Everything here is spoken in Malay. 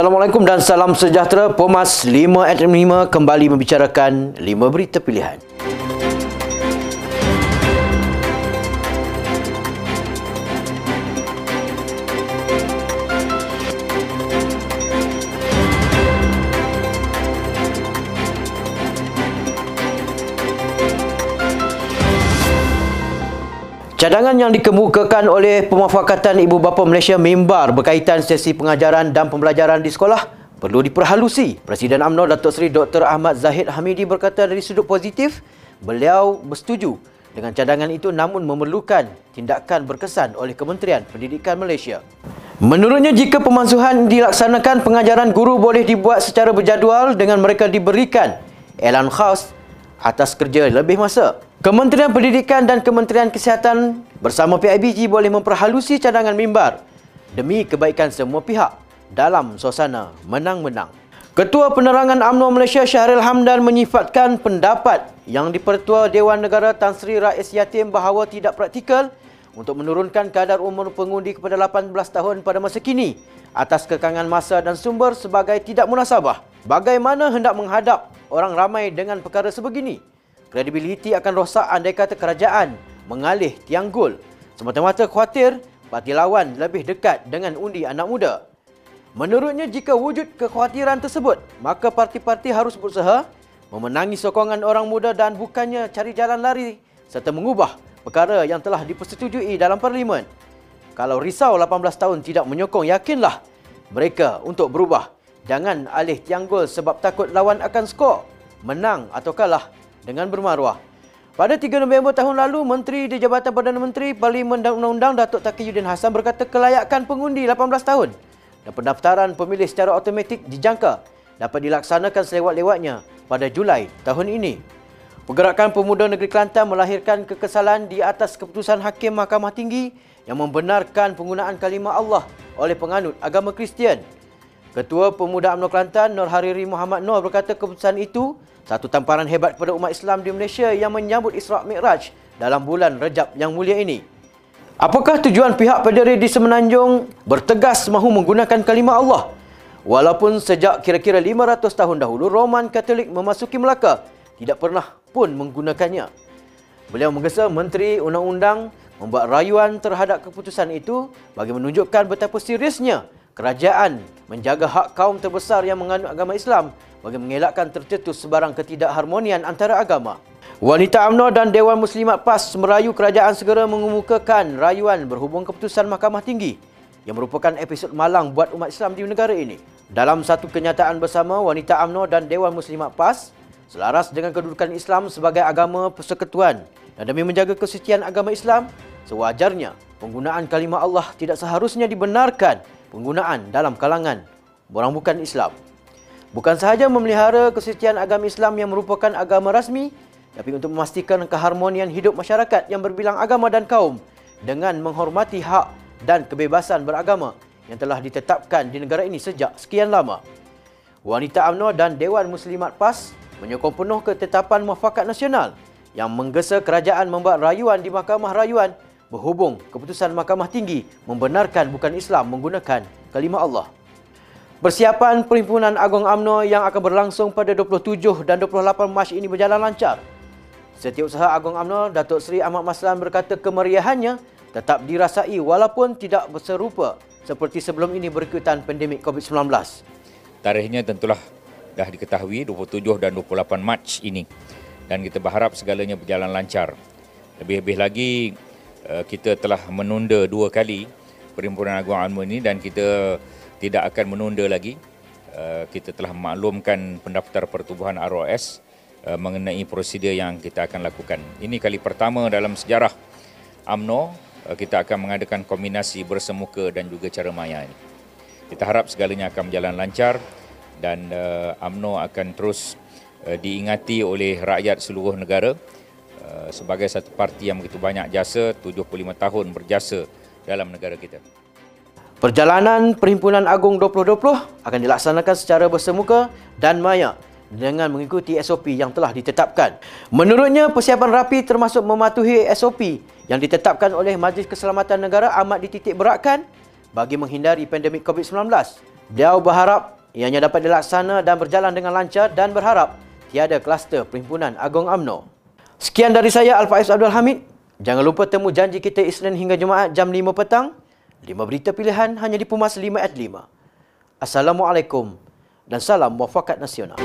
Assalamualaikum dan salam sejahtera. Pomas 5 at 5 kembali membicarakan 5 berita pilihan. Cadangan yang dikemukakan oleh Pemufakatan Ibu Bapa Malaysia Mimbar berkaitan sesi pengajaran dan pembelajaran di sekolah perlu diperhalusi. Presiden UMNO Datuk Seri Dr. Ahmad Zahid Hamidi berkata dari sudut positif, beliau bersetuju dengan cadangan itu namun memerlukan tindakan berkesan oleh Kementerian Pendidikan Malaysia. Menurutnya jika pemansuhan dilaksanakan pengajaran guru boleh dibuat secara berjadual dengan mereka diberikan elan khas atas kerja lebih masa. Kementerian Pendidikan dan Kementerian Kesihatan bersama PIBG boleh memperhalusi cadangan mimbar demi kebaikan semua pihak dalam suasana menang-menang. Ketua Penerangan UMNO Malaysia Syahril Hamdan menyifatkan pendapat yang dipertua Dewan Negara Tan Sri Rais Yatim bahawa tidak praktikal untuk menurunkan kadar umur pengundi kepada 18 tahun pada masa kini atas kekangan masa dan sumber sebagai tidak munasabah. Bagaimana hendak menghadap orang ramai dengan perkara sebegini? Kredibiliti akan rosak andai kata kerajaan mengalih tiang gol. Semata-mata khawatir parti lawan lebih dekat dengan undi anak muda. Menurutnya jika wujud kekhawatiran tersebut, maka parti-parti harus berusaha memenangi sokongan orang muda dan bukannya cari jalan lari serta mengubah perkara yang telah dipersetujui dalam parlimen. Kalau risau 18 tahun tidak menyokong, yakinlah mereka untuk berubah. Jangan alih tiang gol sebab takut lawan akan skor. Menang atau kalah dengan bermaruah. Pada 3 November tahun lalu, Menteri di Jabatan Perdana Menteri, Parlimen dan Undang-Undang Datuk Taqiyuddin Hassan berkata kelayakan pengundi 18 tahun dan pendaftaran pemilih secara automatik dijangka dapat dilaksanakan selewat-lewatnya pada Julai tahun ini. Pergerakan Pemuda Negeri Kelantan melahirkan kekesalan di atas keputusan Hakim Mahkamah Tinggi yang membenarkan penggunaan kalimah Allah oleh penganut agama Kristian. Ketua Pemuda UMNO Kelantan Nur Hariri Muhammad Nur berkata keputusan itu satu tamparan hebat kepada umat Islam di Malaysia yang menyambut Isra' Mi'raj dalam bulan Rejab yang mulia ini. Apakah tujuan pihak pendiri di Semenanjung bertegas mahu menggunakan kalimah Allah? Walaupun sejak kira-kira 500 tahun dahulu Roman Katolik memasuki Melaka, tidak pernah pun menggunakannya. Beliau menggesa Menteri Undang-Undang membuat rayuan terhadap keputusan itu bagi menunjukkan betapa seriusnya kerajaan menjaga hak kaum terbesar yang menganut agama Islam bagi mengelakkan tercetus sebarang ketidakharmonian antara agama. Wanita UMNO dan Dewan Muslimat PAS merayu kerajaan segera mengemukakan rayuan berhubung keputusan Mahkamah Tinggi yang merupakan episod malang buat umat Islam di negara ini. Dalam satu kenyataan bersama, wanita UMNO dan Dewan Muslimat PAS selaras dengan kedudukan Islam sebagai agama persekutuan dan demi menjaga kesucian agama Islam, sewajarnya penggunaan kalimah Allah tidak seharusnya dibenarkan penggunaan dalam kalangan orang bukan Islam. Bukan sahaja memelihara kesucian agama Islam yang merupakan agama rasmi, tapi untuk memastikan keharmonian hidup masyarakat yang berbilang agama dan kaum dengan menghormati hak dan kebebasan beragama yang telah ditetapkan di negara ini sejak sekian lama. Wanita UMNO dan Dewan Muslimat PAS menyokong penuh ketetapan muafakat nasional yang menggesa kerajaan membuat rayuan di Mahkamah Rayuan berhubung keputusan Mahkamah Tinggi membenarkan bukan Islam menggunakan kalimah Allah. Persiapan Perhimpunan Agung AMNO yang akan berlangsung pada 27 dan 28 Mac ini berjalan lancar. Setiausaha Agung AMNO, Datuk Seri Ahmad Maslan berkata kemeriahannya tetap dirasai walaupun tidak berserupa seperti sebelum ini berikutan pandemik COVID-19. Tarikhnya tentulah dah diketahui 27 dan 28 Mac ini dan kita berharap segalanya berjalan lancar. Lebih-lebih lagi kita telah menunda dua kali Perhimpunan Agung AMNO ini dan kita tidak akan menunda lagi. Uh, kita telah maklumkan pendaftar pertubuhan ROS uh, mengenai prosedur yang kita akan lakukan. Ini kali pertama dalam sejarah AMNO kita akan mengadakan kombinasi bersemuka dan juga cara maya ini. Kita harap segalanya akan berjalan lancar dan AMNO akan terus diingati oleh rakyat seluruh negara sebagai satu parti yang begitu banyak jasa, 75 tahun berjasa dalam negara kita. Perjalanan Perhimpunan Agung 2020 akan dilaksanakan secara bersemuka dan maya dengan mengikuti SOP yang telah ditetapkan. Menurutnya, persiapan rapi termasuk mematuhi SOP yang ditetapkan oleh Majlis Keselamatan Negara amat dititik beratkan bagi menghindari pandemik COVID-19. Beliau berharap ianya dapat dilaksana dan berjalan dengan lancar dan berharap tiada kluster Perhimpunan Agong AMNO. Sekian dari saya Al-Faiz Abdul Hamid. Jangan lupa temu janji kita Isnin hingga Jumaat jam 5 petang. 5 berita pilihan hanya di Pumas 5 at 5. Assalamualaikum dan salam muafakat nasional.